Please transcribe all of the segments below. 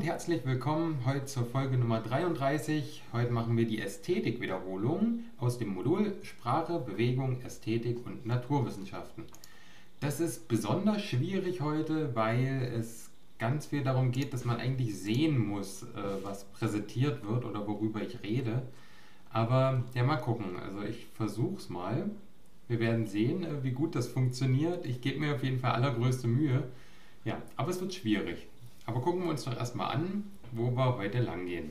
und herzlich willkommen heute zur Folge Nummer 33. Heute machen wir die Ästhetik-Wiederholung aus dem Modul Sprache, Bewegung, Ästhetik und Naturwissenschaften. Das ist besonders schwierig heute, weil es ganz viel darum geht, dass man eigentlich sehen muss, äh, was präsentiert wird oder worüber ich rede. Aber ja, mal gucken. Also ich versuche es mal. Wir werden sehen, äh, wie gut das funktioniert. Ich gebe mir auf jeden Fall allergrößte Mühe. Ja, aber es wird schwierig. Aber gucken wir uns doch erstmal an, wo wir heute lang gehen.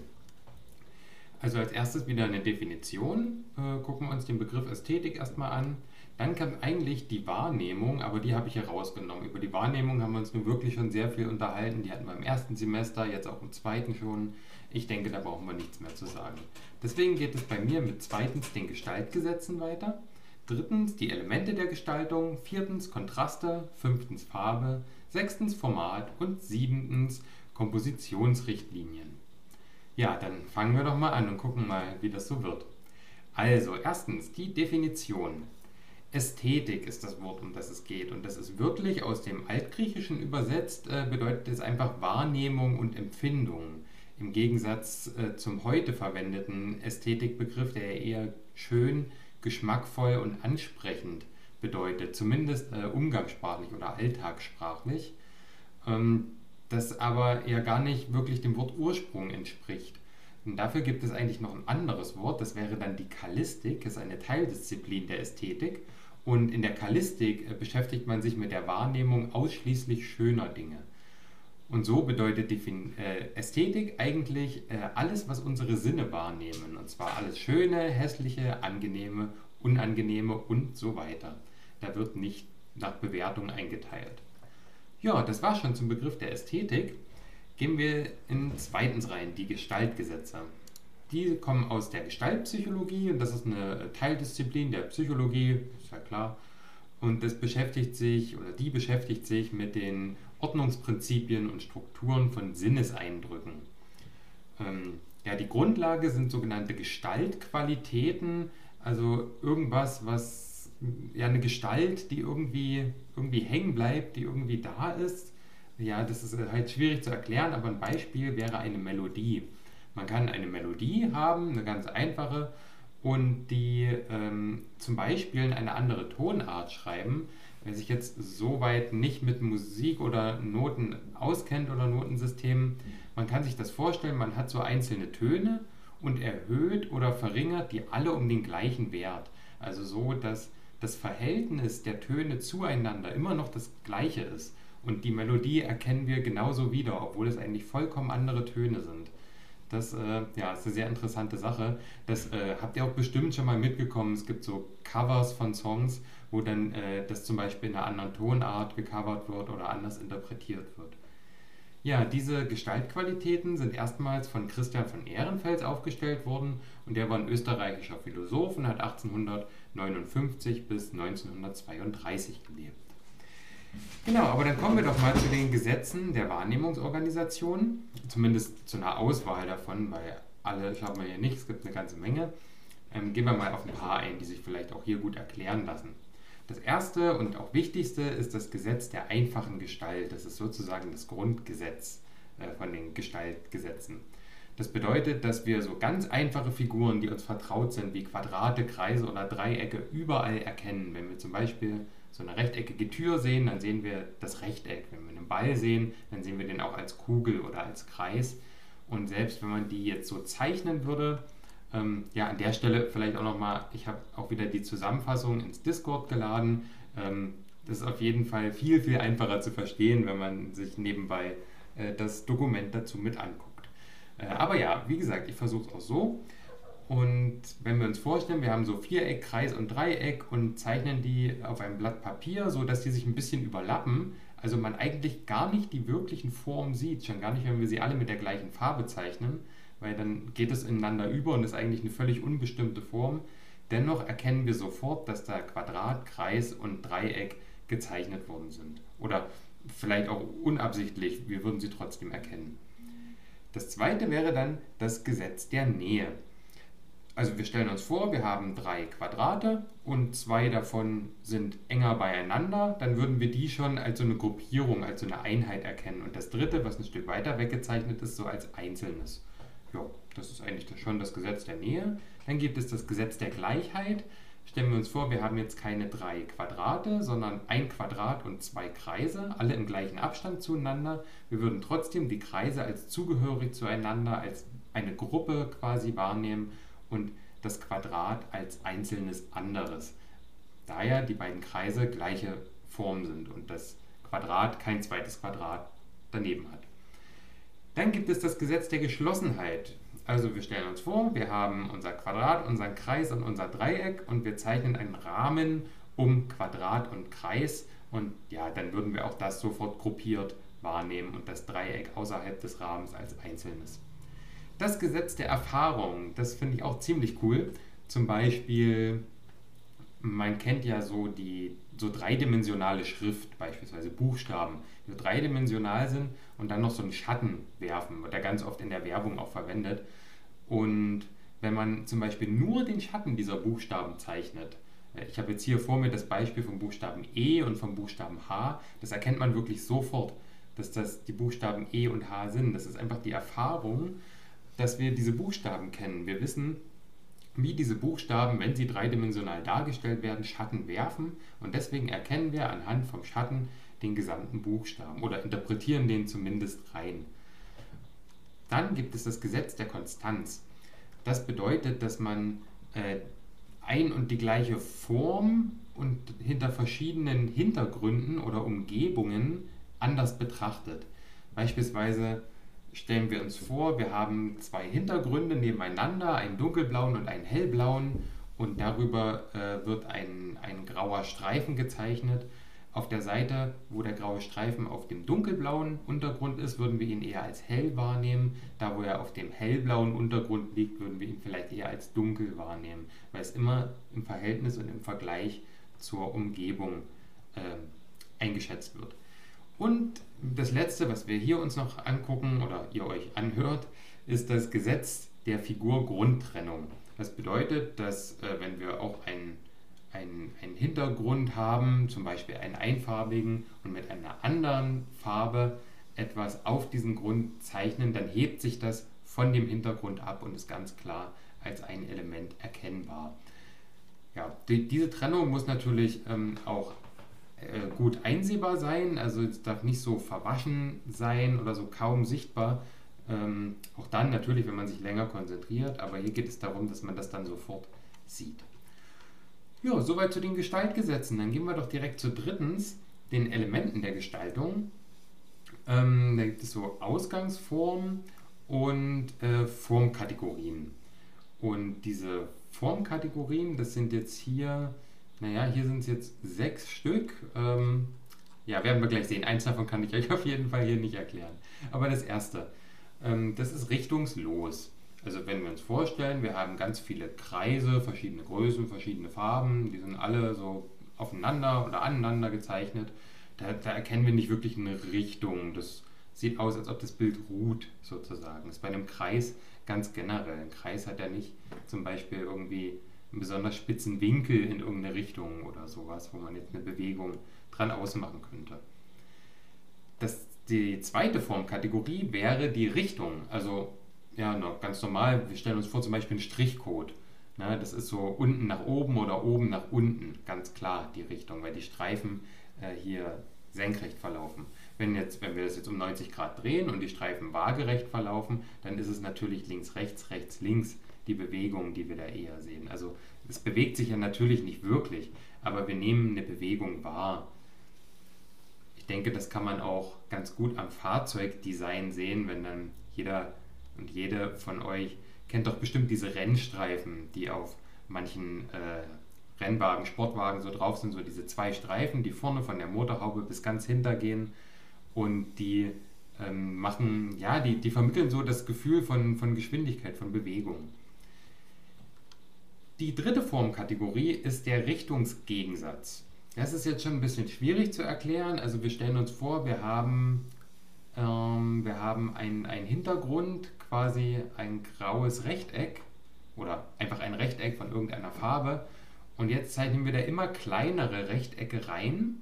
Also als erstes wieder eine Definition. Äh, gucken wir uns den Begriff Ästhetik erstmal an. Dann kam eigentlich die Wahrnehmung, aber die habe ich hier rausgenommen. Über die Wahrnehmung haben wir uns nun wirklich schon sehr viel unterhalten. Die hatten wir im ersten Semester, jetzt auch im zweiten schon. Ich denke, da brauchen wir nichts mehr zu sagen. Deswegen geht es bei mir mit zweitens den Gestaltgesetzen weiter. Drittens die Elemente der Gestaltung. Viertens Kontraste. Fünftens Farbe sechstens Format und siebentens Kompositionsrichtlinien. Ja, dann fangen wir doch mal an und gucken mal, wie das so wird. Also, erstens die Definition. Ästhetik ist das Wort, um das es geht. Und das ist wirklich aus dem Altgriechischen übersetzt, äh, bedeutet es einfach Wahrnehmung und Empfindung. Im Gegensatz äh, zum heute verwendeten Ästhetikbegriff, der eher schön, geschmackvoll und ansprechend bedeutet, zumindest äh, umgangssprachlich oder alltagssprachlich, ähm, das aber ja gar nicht wirklich dem Wort Ursprung entspricht. Und dafür gibt es eigentlich noch ein anderes Wort, das wäre dann die Kalistik, das ist eine Teildisziplin der Ästhetik. Und in der Kalistik äh, beschäftigt man sich mit der Wahrnehmung ausschließlich schöner Dinge. Und so bedeutet die äh, Ästhetik eigentlich äh, alles, was unsere Sinne wahrnehmen. Und zwar alles Schöne, Hässliche, Angenehme, Unangenehme und so weiter. Da wird nicht nach Bewertung eingeteilt. Ja, das war schon zum Begriff der Ästhetik. Gehen wir in zweitens rein, die Gestaltgesetze. Die kommen aus der Gestaltpsychologie und das ist eine Teildisziplin der Psychologie, ist ja klar. Und das beschäftigt sich oder die beschäftigt sich mit den Ordnungsprinzipien und Strukturen von Sinneseindrücken. Ähm, ja, die Grundlage sind sogenannte Gestaltqualitäten, also irgendwas, was ja, eine Gestalt, die irgendwie, irgendwie hängen bleibt, die irgendwie da ist. Ja, das ist halt schwierig zu erklären, aber ein Beispiel wäre eine Melodie. Man kann eine Melodie haben, eine ganz einfache, und die ähm, zum Beispiel in eine andere Tonart schreiben. Wer sich jetzt soweit nicht mit Musik oder Noten auskennt oder Notensystemen, man kann sich das vorstellen, man hat so einzelne Töne und erhöht oder verringert die alle um den gleichen Wert. Also so, dass das Verhältnis der Töne zueinander immer noch das gleiche ist. Und die Melodie erkennen wir genauso wieder, obwohl es eigentlich vollkommen andere Töne sind. Das äh, ja, ist eine sehr interessante Sache. Das äh, habt ihr auch bestimmt schon mal mitgekommen. Es gibt so Covers von Songs, wo dann äh, das zum Beispiel in einer anderen Tonart gecovert wird oder anders interpretiert wird. Ja, diese Gestaltqualitäten sind erstmals von Christian von Ehrenfels aufgestellt worden und der war ein österreichischer Philosoph und hat 1859 bis 1932 gelebt. Genau, aber dann kommen wir doch mal zu den Gesetzen der Wahrnehmungsorganisation, zumindest zu einer Auswahl davon, weil alle schaffen wir hier nicht, es gibt eine ganze Menge. Ähm, gehen wir mal auf ein paar ein, die sich vielleicht auch hier gut erklären lassen. Das erste und auch wichtigste ist das Gesetz der einfachen Gestalt. Das ist sozusagen das Grundgesetz äh, von den Gestaltgesetzen. Das bedeutet, dass wir so ganz einfache Figuren, die uns vertraut sind, wie Quadrate, Kreise oder Dreiecke, überall erkennen. Wenn wir zum Beispiel so eine rechteckige Tür sehen, dann sehen wir das Rechteck. Wenn wir einen Ball sehen, dann sehen wir den auch als Kugel oder als Kreis. Und selbst wenn man die jetzt so zeichnen würde, ähm, ja, an der Stelle vielleicht auch nochmal, ich habe auch wieder die Zusammenfassung ins Discord geladen. Ähm, das ist auf jeden Fall viel, viel einfacher zu verstehen, wenn man sich nebenbei äh, das Dokument dazu mit anguckt. Äh, aber ja, wie gesagt, ich versuche es auch so. Und wenn wir uns vorstellen, wir haben so Viereck, Kreis und Dreieck und zeichnen die auf einem Blatt Papier, so dass die sich ein bisschen überlappen, also man eigentlich gar nicht die wirklichen Formen sieht, schon gar nicht, wenn wir sie alle mit der gleichen Farbe zeichnen, weil dann geht es ineinander über und ist eigentlich eine völlig unbestimmte Form. Dennoch erkennen wir sofort, dass da Quadrat, Kreis und Dreieck gezeichnet worden sind. Oder vielleicht auch unabsichtlich, wir würden sie trotzdem erkennen. Das zweite wäre dann das Gesetz der Nähe. Also wir stellen uns vor, wir haben drei Quadrate und zwei davon sind enger beieinander, dann würden wir die schon als so eine Gruppierung, als so eine Einheit erkennen. Und das dritte, was ein Stück weiter weggezeichnet ist, so als einzelnes. Ja, das ist eigentlich schon das Gesetz der Nähe. Dann gibt es das Gesetz der Gleichheit. Stellen wir uns vor, wir haben jetzt keine drei Quadrate, sondern ein Quadrat und zwei Kreise, alle im gleichen Abstand zueinander. Wir würden trotzdem die Kreise als zugehörig zueinander, als eine Gruppe quasi wahrnehmen und das Quadrat als einzelnes anderes. Da ja die beiden Kreise gleiche Form sind und das Quadrat kein zweites Quadrat daneben hat. Dann gibt es das Gesetz der Geschlossenheit. Also wir stellen uns vor, wir haben unser Quadrat, unseren Kreis und unser Dreieck und wir zeichnen einen Rahmen um Quadrat und Kreis und ja, dann würden wir auch das sofort gruppiert wahrnehmen und das Dreieck außerhalb des Rahmens als einzelnes. Das Gesetz der Erfahrung, das finde ich auch ziemlich cool. Zum Beispiel, man kennt ja so die so dreidimensionale Schrift, beispielsweise Buchstaben, die dreidimensional sind und dann noch so einen Schatten werfen, wird ja ganz oft in der Werbung auch verwendet. Und wenn man zum Beispiel nur den Schatten dieser Buchstaben zeichnet, äh, ich habe jetzt hier vor mir das Beispiel vom Buchstaben E und vom Buchstaben H, das erkennt man wirklich sofort, dass das die Buchstaben E und H sind. Das ist einfach die Erfahrung, dass wir diese Buchstaben kennen. Wir wissen, wie diese Buchstaben, wenn sie dreidimensional dargestellt werden, Schatten werfen und deswegen erkennen wir anhand vom Schatten den gesamten Buchstaben oder interpretieren den zumindest rein. Dann gibt es das Gesetz der Konstanz. Das bedeutet, dass man äh, ein und die gleiche Form und hinter verschiedenen Hintergründen oder Umgebungen anders betrachtet. Beispielsweise stellen wir uns vor, wir haben zwei Hintergründe nebeneinander, einen dunkelblauen und einen hellblauen und darüber äh, wird ein, ein grauer Streifen gezeichnet. Auf der Seite, wo der graue Streifen auf dem dunkelblauen Untergrund ist, würden wir ihn eher als hell wahrnehmen. Da, wo er auf dem hellblauen Untergrund liegt, würden wir ihn vielleicht eher als dunkel wahrnehmen, weil es immer im Verhältnis und im Vergleich zur Umgebung äh, eingeschätzt wird. Und das letzte, was wir hier uns noch angucken oder ihr euch anhört, ist das Gesetz der Figur-Grundtrennung. Das bedeutet, dass äh, wenn wir auch einen, einen, einen Hintergrund haben, zum Beispiel einen einfarbigen und mit einer anderen Farbe etwas auf diesen Grund zeichnen, dann hebt sich das von dem Hintergrund ab und ist ganz klar als ein Element erkennbar. Ja, die, diese Trennung muss natürlich ähm, auch äh, gut einsehbar sein, also es darf nicht so verwaschen sein oder so kaum sichtbar. Ähm, auch dann natürlich, wenn man sich länger konzentriert, aber hier geht es darum, dass man das dann sofort sieht. Ja, soweit zu den Gestaltgesetzen. Dann gehen wir doch direkt zu drittens, den Elementen der Gestaltung. Ähm, da gibt es so Ausgangsformen und äh, Formkategorien. Und diese Formkategorien, das sind jetzt hier naja, hier sind es jetzt sechs Stück. Ähm, ja, werden wir gleich sehen. Eins davon kann ich euch auf jeden Fall hier nicht erklären. Aber das erste, ähm, das ist richtungslos. Also wenn wir uns vorstellen, wir haben ganz viele Kreise, verschiedene Größen, verschiedene Farben, die sind alle so aufeinander oder aneinander gezeichnet. Da, da erkennen wir nicht wirklich eine Richtung. Das sieht aus, als ob das Bild ruht sozusagen. Das ist bei einem Kreis ganz generell. Ein Kreis hat ja nicht zum Beispiel irgendwie einen besonders spitzen Winkel in irgendeine Richtung oder sowas, wo man jetzt eine Bewegung dran ausmachen könnte. Das, die zweite Formkategorie wäre die Richtung. Also ja, ganz normal, wir stellen uns vor zum Beispiel einen Strichcode. Ne, das ist so unten nach oben oder oben nach unten, ganz klar die Richtung, weil die Streifen äh, hier senkrecht verlaufen. Wenn, jetzt, wenn wir das jetzt um 90 Grad drehen und die Streifen waagerecht verlaufen, dann ist es natürlich links, rechts, rechts, links die Bewegung, die wir da eher sehen. Also es bewegt sich ja natürlich nicht wirklich, aber wir nehmen eine Bewegung wahr. Ich denke, das kann man auch ganz gut am Fahrzeugdesign sehen, wenn dann jeder und jede von euch kennt doch bestimmt diese Rennstreifen, die auf manchen äh, Rennwagen, Sportwagen so drauf sind, so diese zwei Streifen, die vorne von der Motorhaube bis ganz hinter gehen und die ähm, machen, ja, die, die vermitteln so das Gefühl von, von Geschwindigkeit, von Bewegung. Die dritte Formkategorie ist der Richtungsgegensatz. Das ist jetzt schon ein bisschen schwierig zu erklären. Also wir stellen uns vor, wir haben, ähm, wir haben einen Hintergrund, quasi ein graues Rechteck oder einfach ein Rechteck von irgendeiner Farbe. Und jetzt zeichnen wir da immer kleinere Rechtecke rein,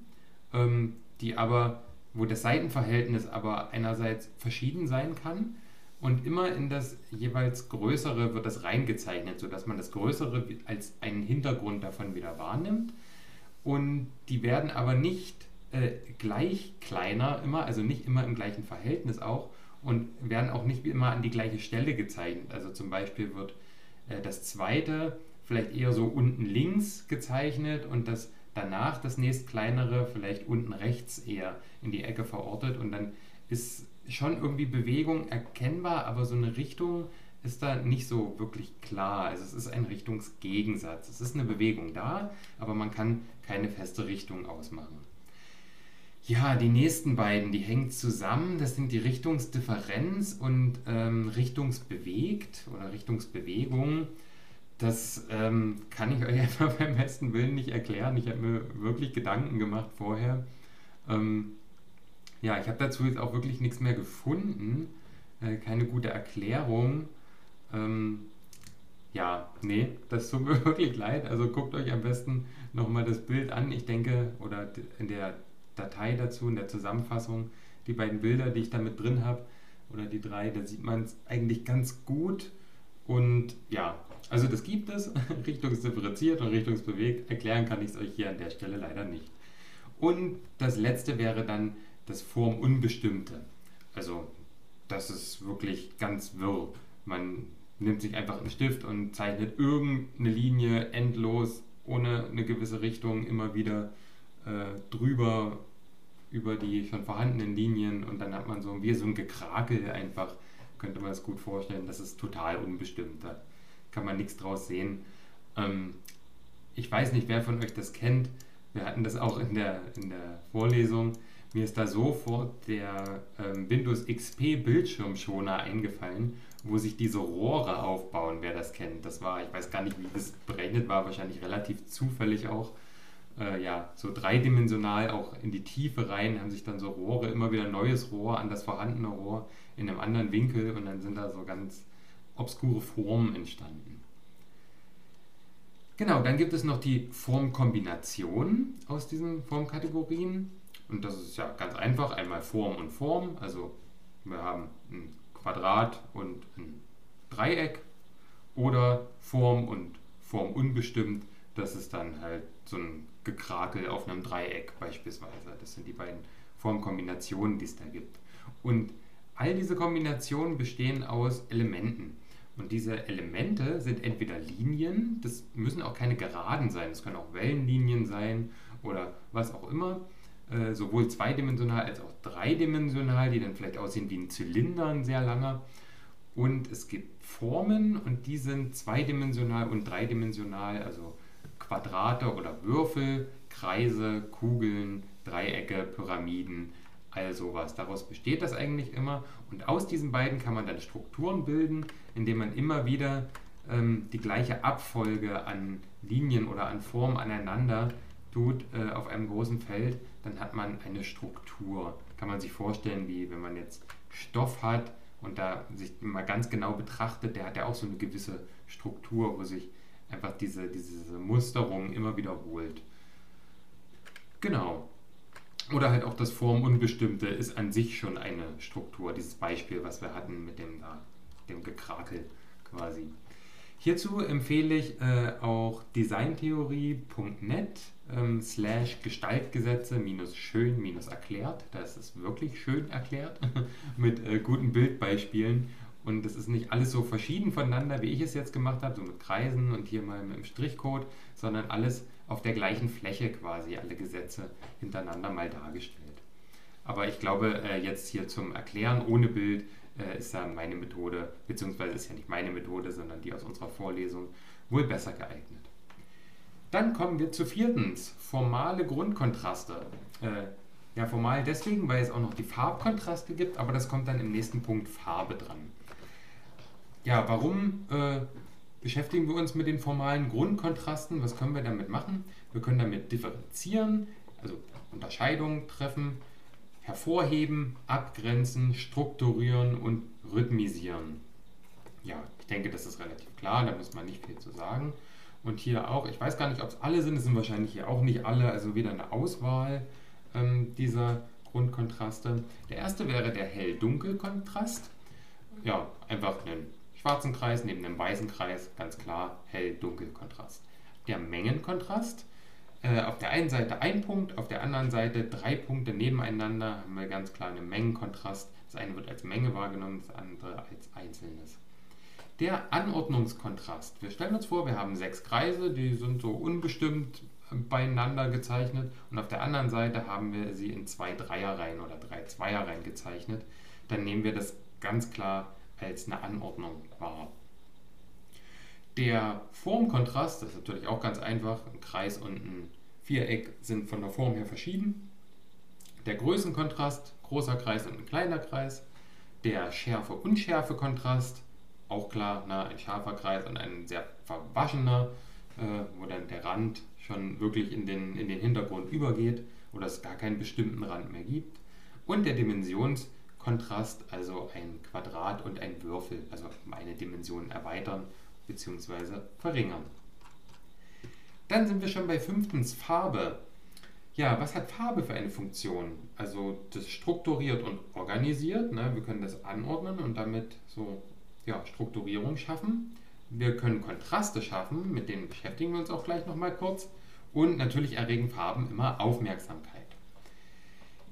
ähm, die aber, wo das Seitenverhältnis aber einerseits verschieden sein kann und immer in das jeweils Größere wird das reingezeichnet, sodass man das Größere als einen Hintergrund davon wieder wahrnimmt. Und die werden aber nicht äh, gleich kleiner immer, also nicht immer im gleichen Verhältnis auch und werden auch nicht immer an die gleiche Stelle gezeichnet. Also zum Beispiel wird äh, das zweite vielleicht eher so unten links gezeichnet und das danach das nächst kleinere vielleicht unten rechts eher in die Ecke verortet und dann ist schon irgendwie Bewegung erkennbar, aber so eine Richtung ist da nicht so wirklich klar. Also es ist ein Richtungsgegensatz. Es ist eine Bewegung da, aber man kann keine feste Richtung ausmachen. Ja, die nächsten beiden, die hängen zusammen. Das sind die Richtungsdifferenz und ähm, Richtungsbewegt oder Richtungsbewegung. Das ähm, kann ich euch einfach beim besten Willen nicht erklären. Ich habe mir wirklich Gedanken gemacht vorher. Ähm, ja, ich habe dazu jetzt auch wirklich nichts mehr gefunden. Äh, keine gute Erklärung. Ähm, ja, nee, das tut mir wirklich leid. Also guckt euch am besten nochmal das Bild an. Ich denke, oder in der Datei dazu, in der Zusammenfassung, die beiden Bilder, die ich da mit drin habe, oder die drei, da sieht man es eigentlich ganz gut. Und ja, also das gibt es, richtungsdifferenziert und richtungsbewegt. Erklären kann ich es euch hier an der Stelle leider nicht. Und das letzte wäre dann das Formunbestimmte. Also das ist wirklich ganz wirr. Man nimmt sich einfach einen Stift und zeichnet irgendeine Linie endlos, ohne eine gewisse Richtung, immer wieder äh, drüber über die schon vorhandenen Linien und dann hat man so wie so ein Gekrakel einfach, könnte man es gut vorstellen. Das ist total unbestimmt. Da kann man nichts draus sehen. Ähm, ich weiß nicht, wer von euch das kennt. Wir hatten das auch in der, in der Vorlesung. Mir ist da sofort der ähm, Windows XP Bildschirmschoner eingefallen, wo sich diese Rohre aufbauen, wer das kennt. Das war, ich weiß gar nicht, wie das berechnet war, wahrscheinlich relativ zufällig auch. Äh, ja, so dreidimensional auch in die Tiefe rein, haben sich dann so Rohre, immer wieder neues Rohr an das vorhandene Rohr in einem anderen Winkel und dann sind da so ganz obskure Formen entstanden. Genau, dann gibt es noch die Formkombination aus diesen Formkategorien. Und das ist ja ganz einfach, einmal Form und Form. Also wir haben ein Quadrat und ein Dreieck oder Form und Form unbestimmt. Das ist dann halt so ein Gekrakel auf einem Dreieck beispielsweise. Das sind die beiden Formkombinationen, die es da gibt. Und all diese Kombinationen bestehen aus Elementen. Und diese Elemente sind entweder Linien, das müssen auch keine Geraden sein, das können auch Wellenlinien sein oder was auch immer. Äh, sowohl zweidimensional als auch dreidimensional, die dann vielleicht aussehen wie ein Zylinder, ein sehr langer. Und es gibt Formen und die sind zweidimensional und dreidimensional, also Quadrate oder Würfel, Kreise, Kugeln, Dreiecke, Pyramiden, all sowas. Daraus besteht das eigentlich immer. Und aus diesen beiden kann man dann Strukturen bilden, indem man immer wieder ähm, die gleiche Abfolge an Linien oder an Formen aneinander tut äh, auf einem großen Feld, dann hat man eine Struktur. Kann man sich vorstellen, wie wenn man jetzt Stoff hat und da sich mal ganz genau betrachtet, der hat ja auch so eine gewisse Struktur, wo sich einfach diese, diese Musterung immer wiederholt. Genau. Oder halt auch das Formunbestimmte ist an sich schon eine Struktur, dieses Beispiel, was wir hatten mit dem, dem Gekrakel quasi. Hierzu empfehle ich äh, auch designtheorie.net ähm, slash Gestaltgesetze minus schön minus erklärt. Da ist es wirklich schön erklärt mit äh, guten Bildbeispielen. Und das ist nicht alles so verschieden voneinander, wie ich es jetzt gemacht habe, so mit Kreisen und hier mal mit dem Strichcode, sondern alles auf der gleichen Fläche quasi, alle Gesetze hintereinander mal dargestellt. Aber ich glaube, äh, jetzt hier zum Erklären ohne Bild äh, ist ja meine Methode, beziehungsweise ist ja nicht meine Methode, sondern die aus unserer Vorlesung, wohl besser geeignet. Dann kommen wir zu viertens, formale Grundkontraste. Äh, ja, formal deswegen, weil es auch noch die Farbkontraste gibt, aber das kommt dann im nächsten Punkt Farbe dran. Ja, warum äh, beschäftigen wir uns mit den formalen Grundkontrasten? Was können wir damit machen? Wir können damit differenzieren, also Unterscheidungen treffen, hervorheben, abgrenzen, strukturieren und rhythmisieren. Ja, ich denke, das ist relativ klar, da muss man nicht viel zu sagen. Und hier auch, ich weiß gar nicht, ob es alle sind, es sind wahrscheinlich hier auch nicht alle, also wieder eine Auswahl ähm, dieser Grundkontraste. Der erste wäre der Hell-Dunkel-Kontrast. Ja, einfach einen schwarzen Kreis neben einem weißen Kreis, ganz klar Hell-Dunkel-Kontrast. Der Mengenkontrast. Äh, auf der einen Seite ein Punkt, auf der anderen Seite drei Punkte nebeneinander haben wir ganz klar einen Mengenkontrast. Das eine wird als Menge wahrgenommen, das andere als Einzelnes. Der Anordnungskontrast. Wir stellen uns vor, wir haben sechs Kreise, die sind so unbestimmt beieinander gezeichnet und auf der anderen Seite haben wir sie in zwei Dreierreihen oder drei Zweierreihen gezeichnet. Dann nehmen wir das ganz klar als eine Anordnung wahr. Der Formkontrast, das ist natürlich auch ganz einfach, ein Kreis und ein Viereck sind von der Form her verschieden. Der Größenkontrast, großer Kreis und ein kleiner Kreis. Der Schärfe-Unschärfe-Kontrast, auch klar, na, ein scharfer Kreis und ein sehr verwaschener, äh, wo dann der Rand schon wirklich in den, in den Hintergrund übergeht oder es gar keinen bestimmten Rand mehr gibt. Und der Dimensionskontrast, also ein Quadrat und ein Würfel, also eine Dimension erweitern bzw. verringern. Dann sind wir schon bei fünftens Farbe. Ja, was hat Farbe für eine Funktion? Also das strukturiert und organisiert. Ne? Wir können das anordnen und damit so ja, Strukturierung schaffen. Wir können Kontraste schaffen, mit denen beschäftigen wir uns auch gleich nochmal kurz. Und natürlich erregen Farben immer Aufmerksamkeit.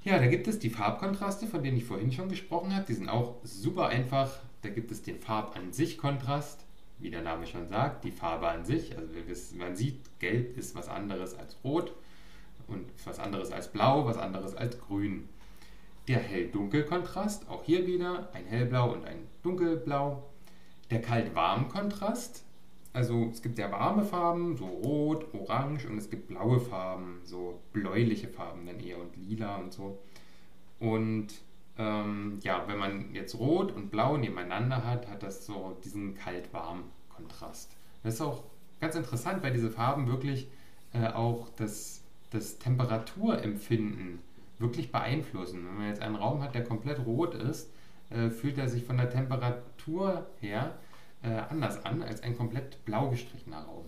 Ja, da gibt es die Farbkontraste, von denen ich vorhin schon gesprochen habe. Die sind auch super einfach. Da gibt es den Farb an sich Kontrast, wie der Name schon sagt, die Farbe an sich. Also wissen, man sieht, Gelb ist was anderes als Rot und was anderes als Blau, was anderes als Grün. Der Hell-Dunkel-Kontrast, auch hier wieder ein Hellblau und ein Dunkelblau. Der Kalt-Warm-Kontrast, also es gibt sehr warme Farben, so rot, orange und es gibt blaue Farben, so bläuliche Farben dann eher und lila und so. Und ähm, ja, wenn man jetzt rot und blau nebeneinander hat, hat das so diesen kalt-warm-Kontrast. Das ist auch ganz interessant, weil diese Farben wirklich äh, auch das, das Temperaturempfinden wirklich beeinflussen. Wenn man jetzt einen Raum hat, der komplett rot ist, äh, fühlt er sich von der Temperatur her äh, anders an als ein komplett blau gestrichener Raum.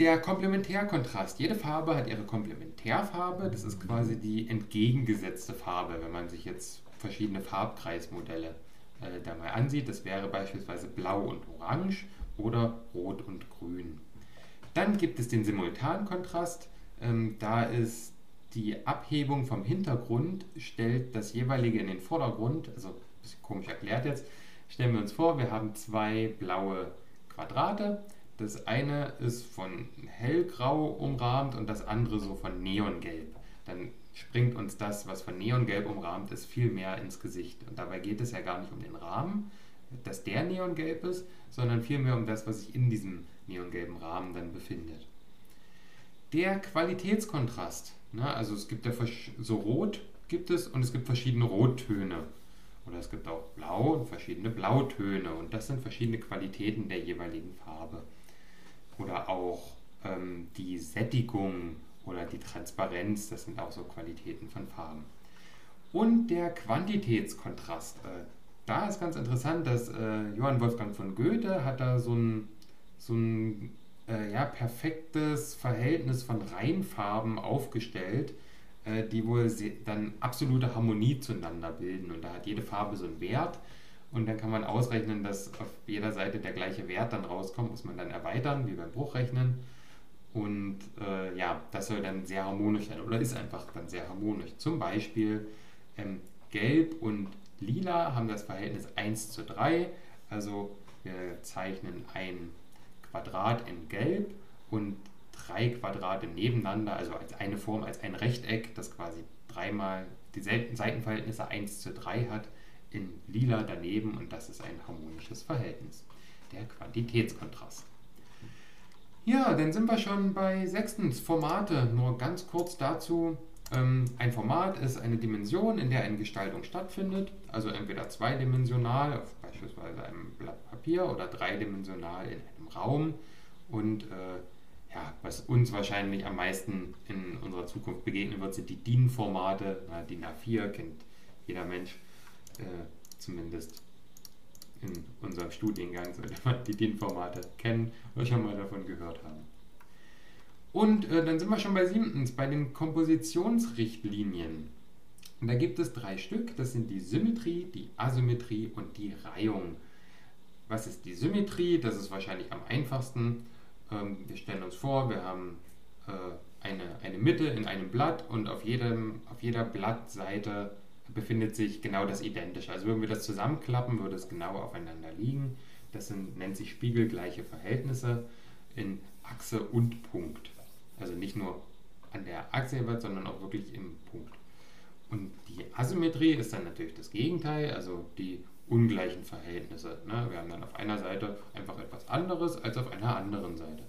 Der Komplementärkontrast. Jede Farbe hat ihre Komplementärfarbe. Das ist quasi die entgegengesetzte Farbe, wenn man sich jetzt verschiedene Farbkreismodelle äh, da mal ansieht. Das wäre beispielsweise Blau und Orange oder Rot und Grün. Dann gibt es den Simultankontrast. Ähm, da ist die Abhebung vom Hintergrund, stellt das jeweilige in den Vordergrund. Also ein bisschen komisch erklärt jetzt. Stellen wir uns vor, wir haben zwei blaue Quadrate. Das eine ist von hellgrau umrahmt und das andere so von neongelb. Dann springt uns das, was von neongelb umrahmt ist, viel mehr ins Gesicht. Und dabei geht es ja gar nicht um den Rahmen, dass der neongelb ist, sondern vielmehr um das, was sich in diesem neongelben Rahmen dann befindet. Der Qualitätskontrast. Ne? Also es gibt ja so rot gibt es und es gibt verschiedene Rottöne. Oder es gibt auch Blau und verschiedene Blautöne und das sind verschiedene Qualitäten der jeweiligen Farbe. Oder auch ähm, die Sättigung oder die Transparenz, das sind auch so Qualitäten von Farben. Und der Quantitätskontrast. Äh, da ist ganz interessant, dass äh, Johann Wolfgang von Goethe hat da so ein, so ein äh, ja, perfektes Verhältnis von Reinfarben aufgestellt äh, die wohl dann absolute Harmonie zueinander bilden. Und da hat jede Farbe so einen Wert. Und dann kann man ausrechnen, dass auf jeder Seite der gleiche Wert dann rauskommt, muss man dann erweitern, wie beim Bruchrechnen. Und äh, ja, das soll dann sehr harmonisch sein oder ist einfach dann sehr harmonisch. Zum Beispiel ähm, Gelb und Lila haben das Verhältnis 1 zu 3. Also wir zeichnen ein Quadrat in Gelb und drei Quadrate nebeneinander, also als eine Form, als ein Rechteck, das quasi dreimal die Seitenverhältnisse 1 zu 3 hat, in lila daneben und das ist ein harmonisches Verhältnis. Der Quantitätskontrast. Ja, dann sind wir schon bei sechstens Formate. Nur ganz kurz dazu. Ähm, ein Format ist eine Dimension, in der eine Gestaltung stattfindet, also entweder zweidimensional, auf beispielsweise einem Blatt Papier, oder dreidimensional in einem Raum. Und äh, ja, was uns wahrscheinlich am meisten in unserer Zukunft begegnen wird, sind die DIN-Formate. DIN A4 kennt jeder Mensch, äh, zumindest in unserem Studiengang sollte man die DIN-Formate kennen oder schon mal davon gehört haben. Und äh, dann sind wir schon bei siebtens, bei den Kompositionsrichtlinien. Und da gibt es drei Stück, das sind die Symmetrie, die Asymmetrie und die Reihung. Was ist die Symmetrie? Das ist wahrscheinlich am einfachsten. Ähm, wir stellen uns vor, wir haben äh, eine, eine Mitte in einem Blatt und auf, jedem, auf jeder Blattseite befindet sich genau das Identische. Also würden wir das zusammenklappen, würde es genau aufeinander liegen. Das sind, nennt sich spiegelgleiche Verhältnisse in Achse und Punkt. Also nicht nur an der Achse sondern auch wirklich im Punkt. Und die Asymmetrie ist dann natürlich das Gegenteil, also die ungleichen Verhältnisse. Ne? Wir haben dann auf einer Seite einfach etwas anderes als auf einer anderen Seite.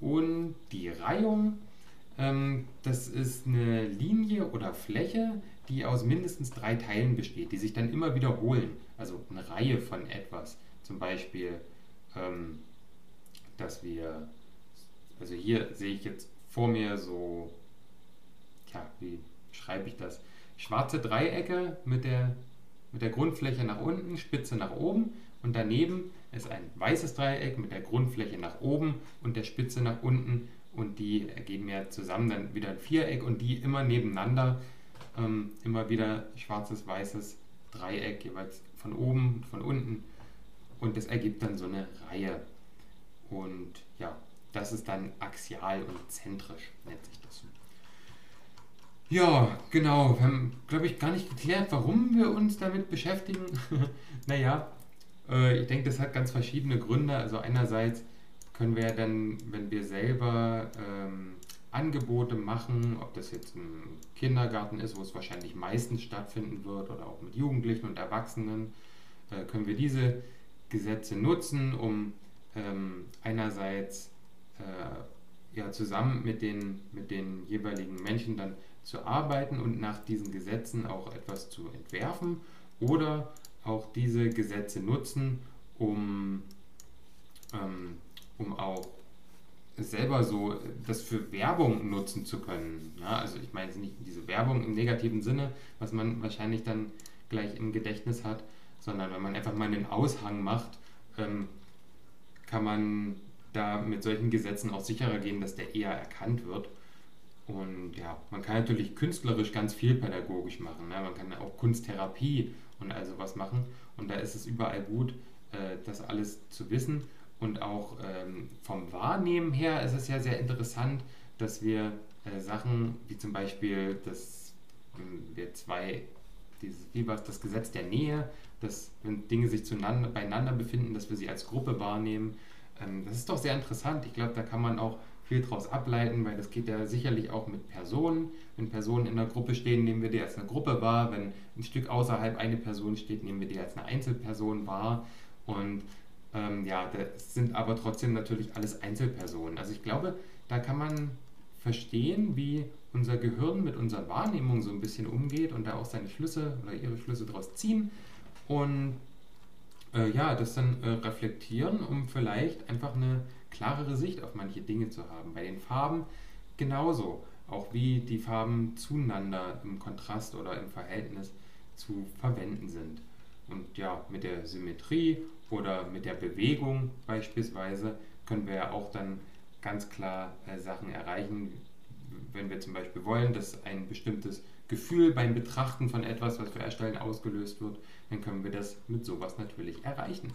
Und die Reihung, ähm, das ist eine Linie oder Fläche, die aus mindestens drei Teilen besteht, die sich dann immer wiederholen. Also eine Reihe von etwas. Zum Beispiel, ähm, dass wir, also hier sehe ich jetzt vor mir so, ja, wie schreibe ich das? Schwarze Dreiecke mit der mit der Grundfläche nach unten, Spitze nach oben und daneben ist ein weißes Dreieck mit der Grundfläche nach oben und der Spitze nach unten und die ergeben ja zusammen dann wieder ein Viereck und die immer nebeneinander, ähm, immer wieder schwarzes, weißes Dreieck, jeweils von oben, von unten und das ergibt dann so eine Reihe. Und ja, das ist dann axial und zentrisch, nennt sich das. Ja, genau. Wir haben, glaube ich, gar nicht geklärt, warum wir uns damit beschäftigen. naja, äh, ich denke, das hat ganz verschiedene Gründe. Also einerseits können wir dann, wenn wir selber ähm, Angebote machen, ob das jetzt im Kindergarten ist, wo es wahrscheinlich meistens stattfinden wird, oder auch mit Jugendlichen und Erwachsenen, äh, können wir diese Gesetze nutzen, um ähm, einerseits äh, ja, zusammen mit den, mit den jeweiligen Menschen dann zu arbeiten und nach diesen Gesetzen auch etwas zu entwerfen oder auch diese Gesetze nutzen, um, ähm, um auch selber so das für Werbung nutzen zu können. Ja, also ich meine jetzt nicht diese Werbung im negativen Sinne, was man wahrscheinlich dann gleich im Gedächtnis hat, sondern wenn man einfach mal einen Aushang macht, ähm, kann man da mit solchen Gesetzen auch sicherer gehen, dass der eher erkannt wird. Und ja, man kann natürlich künstlerisch ganz viel pädagogisch machen. Ne? Man kann auch Kunsttherapie und all sowas machen. Und da ist es überall gut, äh, das alles zu wissen. Und auch ähm, vom Wahrnehmen her ist es ja sehr interessant, dass wir äh, Sachen wie zum Beispiel, dass wir zwei, dieses, wie war das Gesetz der Nähe, dass wenn Dinge sich zueinander, beieinander befinden, dass wir sie als Gruppe wahrnehmen. Ähm, das ist doch sehr interessant. Ich glaube, da kann man auch viel daraus ableiten, weil das geht ja sicherlich auch mit Personen. Wenn Personen in einer Gruppe stehen, nehmen wir die als eine Gruppe wahr. Wenn ein Stück außerhalb eine Person steht, nehmen wir die als eine Einzelperson wahr. Und ähm, ja, das sind aber trotzdem natürlich alles Einzelpersonen. Also ich glaube, da kann man verstehen, wie unser Gehirn mit unserer Wahrnehmung so ein bisschen umgeht und da auch seine Schlüsse oder ihre Schlüsse daraus ziehen. Und äh, ja, das dann äh, reflektieren, um vielleicht einfach eine klarere Sicht auf manche Dinge zu haben. Bei den Farben genauso, auch wie die Farben zueinander im Kontrast oder im Verhältnis zu verwenden sind. Und ja, mit der Symmetrie oder mit der Bewegung beispielsweise können wir ja auch dann ganz klar äh, Sachen erreichen, wenn wir zum Beispiel wollen, dass ein bestimmtes Gefühl beim Betrachten von etwas, was wir erstellen, ausgelöst wird, dann können wir das mit sowas natürlich erreichen.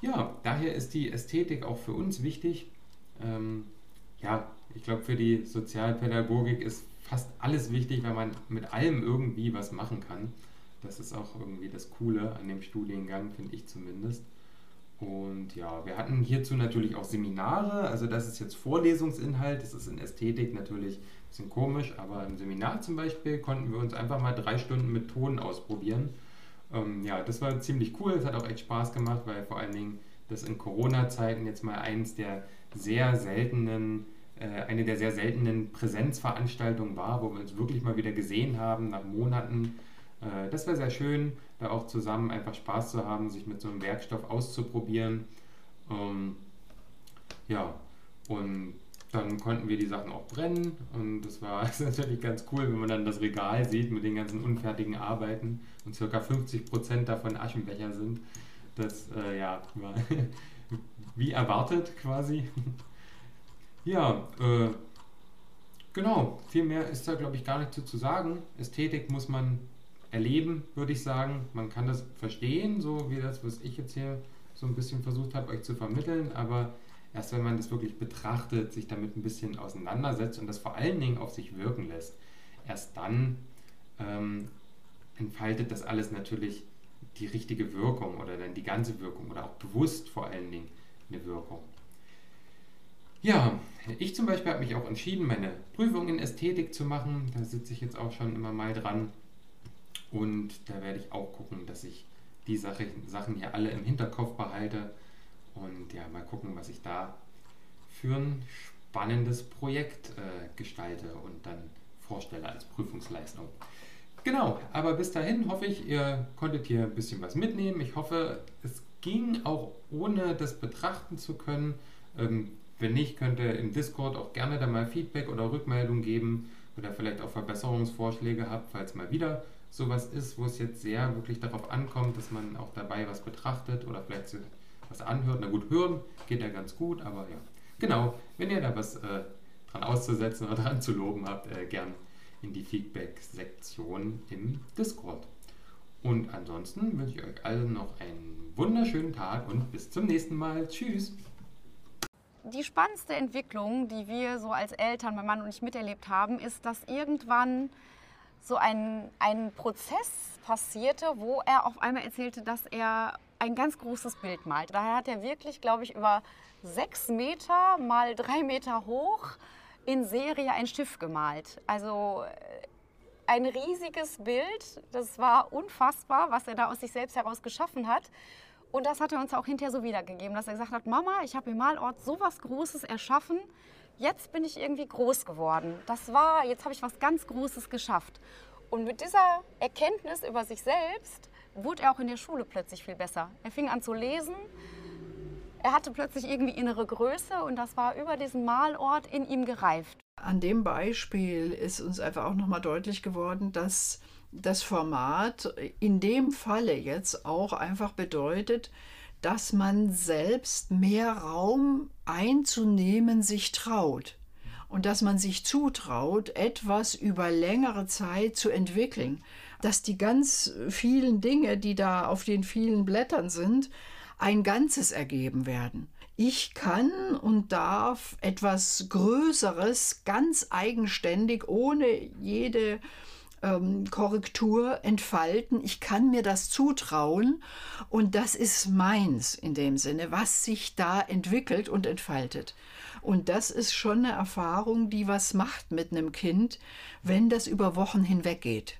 Ja, daher ist die Ästhetik auch für uns wichtig. Ähm, ja, ich glaube, für die Sozialpädagogik ist fast alles wichtig, wenn man mit allem irgendwie was machen kann. Das ist auch irgendwie das Coole an dem Studiengang, finde ich zumindest. Und ja, wir hatten hierzu natürlich auch Seminare. Also das ist jetzt Vorlesungsinhalt. Das ist in Ästhetik natürlich ein bisschen komisch, aber im Seminar zum Beispiel konnten wir uns einfach mal drei Stunden mit Ton ausprobieren. Ähm, ja, das war ziemlich cool. Es hat auch echt Spaß gemacht, weil vor allen Dingen das in Corona-Zeiten jetzt mal eins der sehr seltenen, äh, eine der sehr seltenen Präsenzveranstaltungen war, wo wir uns wirklich mal wieder gesehen haben nach Monaten. Äh, das war sehr schön, da auch zusammen einfach Spaß zu haben, sich mit so einem Werkstoff auszuprobieren. Ähm, ja, und dann konnten wir die Sachen auch brennen und das war natürlich ganz cool, wenn man dann das Regal sieht mit den ganzen unfertigen Arbeiten und ca. 50% davon Aschenbecher sind. Das, äh, ja, war wie erwartet quasi. ja, äh, genau. Viel mehr ist da, glaube ich, gar nicht zu sagen. Ästhetik muss man erleben, würde ich sagen. Man kann das verstehen, so wie das, was ich jetzt hier so ein bisschen versucht habe, euch zu vermitteln, aber erst wenn man das wirklich betrachtet, sich damit ein bisschen auseinandersetzt und das vor allen Dingen auf sich wirken lässt, erst dann ähm, entfaltet das alles natürlich die richtige Wirkung oder dann die ganze Wirkung oder auch bewusst vor allen Dingen eine Wirkung. Ja, ich zum Beispiel habe mich auch entschieden, meine Prüfung in Ästhetik zu machen. Da sitze ich jetzt auch schon immer mal dran. Und da werde ich auch gucken, dass ich die Sache, Sachen hier alle im Hinterkopf behalte. Und ja, mal gucken, was ich da für ein spannendes Projekt äh, gestalte und dann vorstelle als Prüfungsleistung. Genau, aber bis dahin hoffe ich, ihr konntet hier ein bisschen was mitnehmen. Ich hoffe, es ging auch ohne das betrachten zu können. Ähm, wenn nicht, könnt ihr im Discord auch gerne da mal Feedback oder Rückmeldung geben oder vielleicht auch Verbesserungsvorschläge habt, falls mal wieder sowas ist, wo es jetzt sehr wirklich darauf ankommt, dass man auch dabei was betrachtet oder vielleicht was anhört. Na gut, hören geht ja ganz gut, aber ja. Genau, wenn ihr da was äh, dran auszusetzen oder dran zu loben habt, äh, gern in die Feedback-Sektion im Discord. Und ansonsten wünsche ich euch allen noch einen wunderschönen Tag und bis zum nächsten Mal. Tschüss! Die spannendste Entwicklung, die wir so als Eltern, mein Mann und ich miterlebt haben, ist, dass irgendwann so ein, ein Prozess passierte, wo er auf einmal erzählte, dass er ein ganz großes Bild malt. Daher hat er wirklich, glaube ich, über sechs Meter mal drei Meter hoch in Serie ein Schiff gemalt. Also äh, ein riesiges Bild. Das war unfassbar, was er da aus sich selbst heraus geschaffen hat. Und das hat er uns auch hinterher so wiedergegeben, dass er gesagt hat, Mama, ich habe im Malort so was Großes erschaffen. Jetzt bin ich irgendwie groß geworden. Das war, jetzt habe ich was ganz Großes geschafft. Und mit dieser Erkenntnis über sich selbst wurde er auch in der Schule plötzlich viel besser. Er fing an zu lesen, er hatte plötzlich irgendwie innere Größe und das war über diesen Malort in ihm gereift. An dem Beispiel ist uns einfach auch nochmal deutlich geworden, dass das Format in dem Falle jetzt auch einfach bedeutet, dass man selbst mehr Raum einzunehmen sich traut und dass man sich zutraut, etwas über längere Zeit zu entwickeln, dass die ganz vielen Dinge, die da auf den vielen Blättern sind, ein Ganzes ergeben werden. Ich kann und darf etwas Größeres ganz eigenständig, ohne jede ähm, Korrektur entfalten. Ich kann mir das zutrauen und das ist meins in dem Sinne, was sich da entwickelt und entfaltet. Und das ist schon eine Erfahrung, die was macht mit einem Kind, wenn das über Wochen hinweg geht.